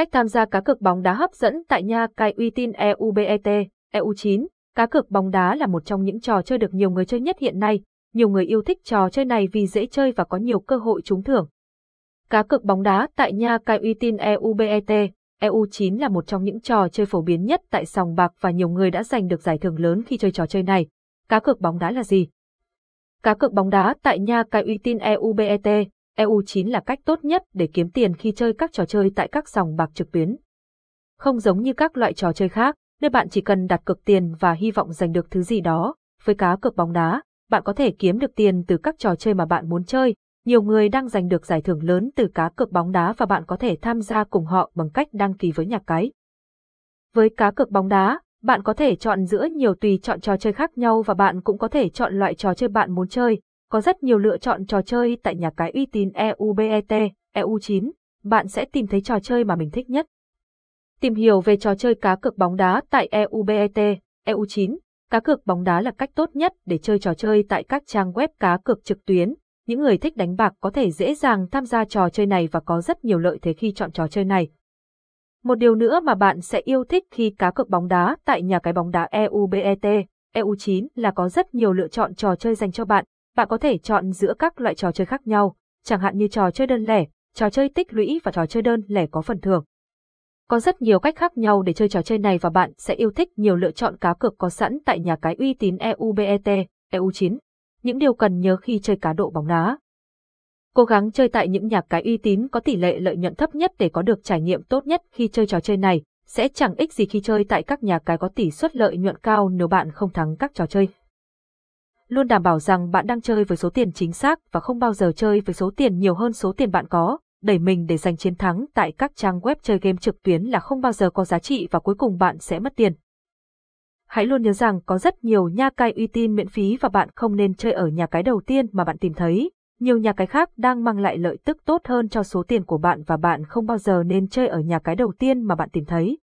Cách tham gia cá cược bóng đá hấp dẫn tại nhà cai uy tín EUBET, EU9. Cá cược bóng đá là một trong những trò chơi được nhiều người chơi nhất hiện nay. Nhiều người yêu thích trò chơi này vì dễ chơi và có nhiều cơ hội trúng thưởng. Cá cược bóng đá tại nhà cai uy tín EUBET, EU9 là một trong những trò chơi phổ biến nhất tại sòng bạc và nhiều người đã giành được giải thưởng lớn khi chơi trò chơi này. Cá cược bóng đá là gì? Cá cược bóng đá tại nhà cai uy tín EUBET, EU9 là cách tốt nhất để kiếm tiền khi chơi các trò chơi tại các sòng bạc trực tuyến. Không giống như các loại trò chơi khác, nơi bạn chỉ cần đặt cược tiền và hy vọng giành được thứ gì đó, với cá cược bóng đá, bạn có thể kiếm được tiền từ các trò chơi mà bạn muốn chơi. Nhiều người đang giành được giải thưởng lớn từ cá cược bóng đá và bạn có thể tham gia cùng họ bằng cách đăng ký với nhà cái. Với cá cược bóng đá, bạn có thể chọn giữa nhiều tùy chọn trò chơi khác nhau và bạn cũng có thể chọn loại trò chơi bạn muốn chơi. Có rất nhiều lựa chọn trò chơi tại nhà cái uy tín EUBET, EU9. Bạn sẽ tìm thấy trò chơi mà mình thích nhất. Tìm hiểu về trò chơi cá cược bóng đá tại EUBET, EU9. Cá cược bóng đá là cách tốt nhất để chơi trò chơi tại các trang web cá cược trực tuyến. Những người thích đánh bạc có thể dễ dàng tham gia trò chơi này và có rất nhiều lợi thế khi chọn trò chơi này. Một điều nữa mà bạn sẽ yêu thích khi cá cược bóng đá tại nhà cái bóng đá EUBET, EU9 là có rất nhiều lựa chọn trò chơi dành cho bạn. Bạn có thể chọn giữa các loại trò chơi khác nhau, chẳng hạn như trò chơi đơn lẻ, trò chơi tích lũy và trò chơi đơn lẻ có phần thưởng. Có rất nhiều cách khác nhau để chơi trò chơi này và bạn sẽ yêu thích nhiều lựa chọn cá cược có sẵn tại nhà cái uy tín EUBET, EU9. Những điều cần nhớ khi chơi cá độ bóng đá. Cố gắng chơi tại những nhà cái uy tín có tỷ lệ lợi nhuận thấp nhất để có được trải nghiệm tốt nhất khi chơi trò chơi này, sẽ chẳng ích gì khi chơi tại các nhà cái có tỷ suất lợi nhuận cao nếu bạn không thắng các trò chơi. Luôn đảm bảo rằng bạn đang chơi với số tiền chính xác và không bao giờ chơi với số tiền nhiều hơn số tiền bạn có, đẩy mình để giành chiến thắng tại các trang web chơi game trực tuyến là không bao giờ có giá trị và cuối cùng bạn sẽ mất tiền. Hãy luôn nhớ rằng có rất nhiều nha cai uy tín miễn phí và bạn không nên chơi ở nhà cái đầu tiên mà bạn tìm thấy. Nhiều nhà cái khác đang mang lại lợi tức tốt hơn cho số tiền của bạn và bạn không bao giờ nên chơi ở nhà cái đầu tiên mà bạn tìm thấy.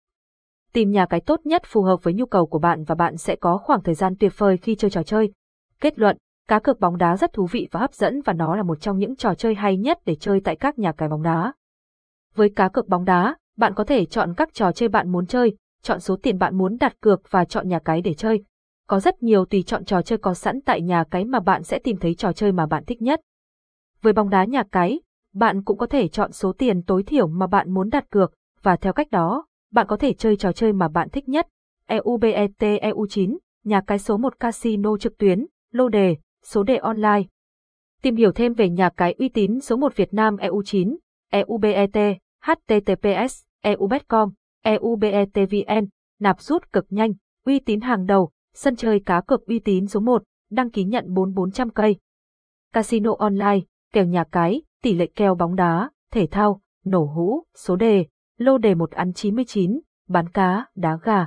Tìm nhà cái tốt nhất phù hợp với nhu cầu của bạn và bạn sẽ có khoảng thời gian tuyệt vời khi chơi trò chơi. Kết luận, cá cược bóng đá rất thú vị và hấp dẫn và nó là một trong những trò chơi hay nhất để chơi tại các nhà cái bóng đá. Với cá cược bóng đá, bạn có thể chọn các trò chơi bạn muốn chơi, chọn số tiền bạn muốn đặt cược và chọn nhà cái để chơi. Có rất nhiều tùy chọn trò chơi có sẵn tại nhà cái mà bạn sẽ tìm thấy trò chơi mà bạn thích nhất. Với bóng đá nhà cái, bạn cũng có thể chọn số tiền tối thiểu mà bạn muốn đặt cược, và theo cách đó, bạn có thể chơi trò chơi mà bạn thích nhất. EUBET EU9, nhà cái số 1 casino trực tuyến, lô đề, số đề online. Tìm hiểu thêm về nhà cái uy tín số 1 Việt Nam EU9, EUBET, HTTPS, EUBET.com, EUBETVN, nạp rút cực nhanh, uy tín hàng đầu, sân chơi cá cược uy tín số 1, đăng ký nhận 4400 cây. Casino online, kèo nhà cái, tỷ lệ kèo bóng đá, thể thao, nổ hũ, số đề, lô đề một ăn 99, bán cá, đá gà,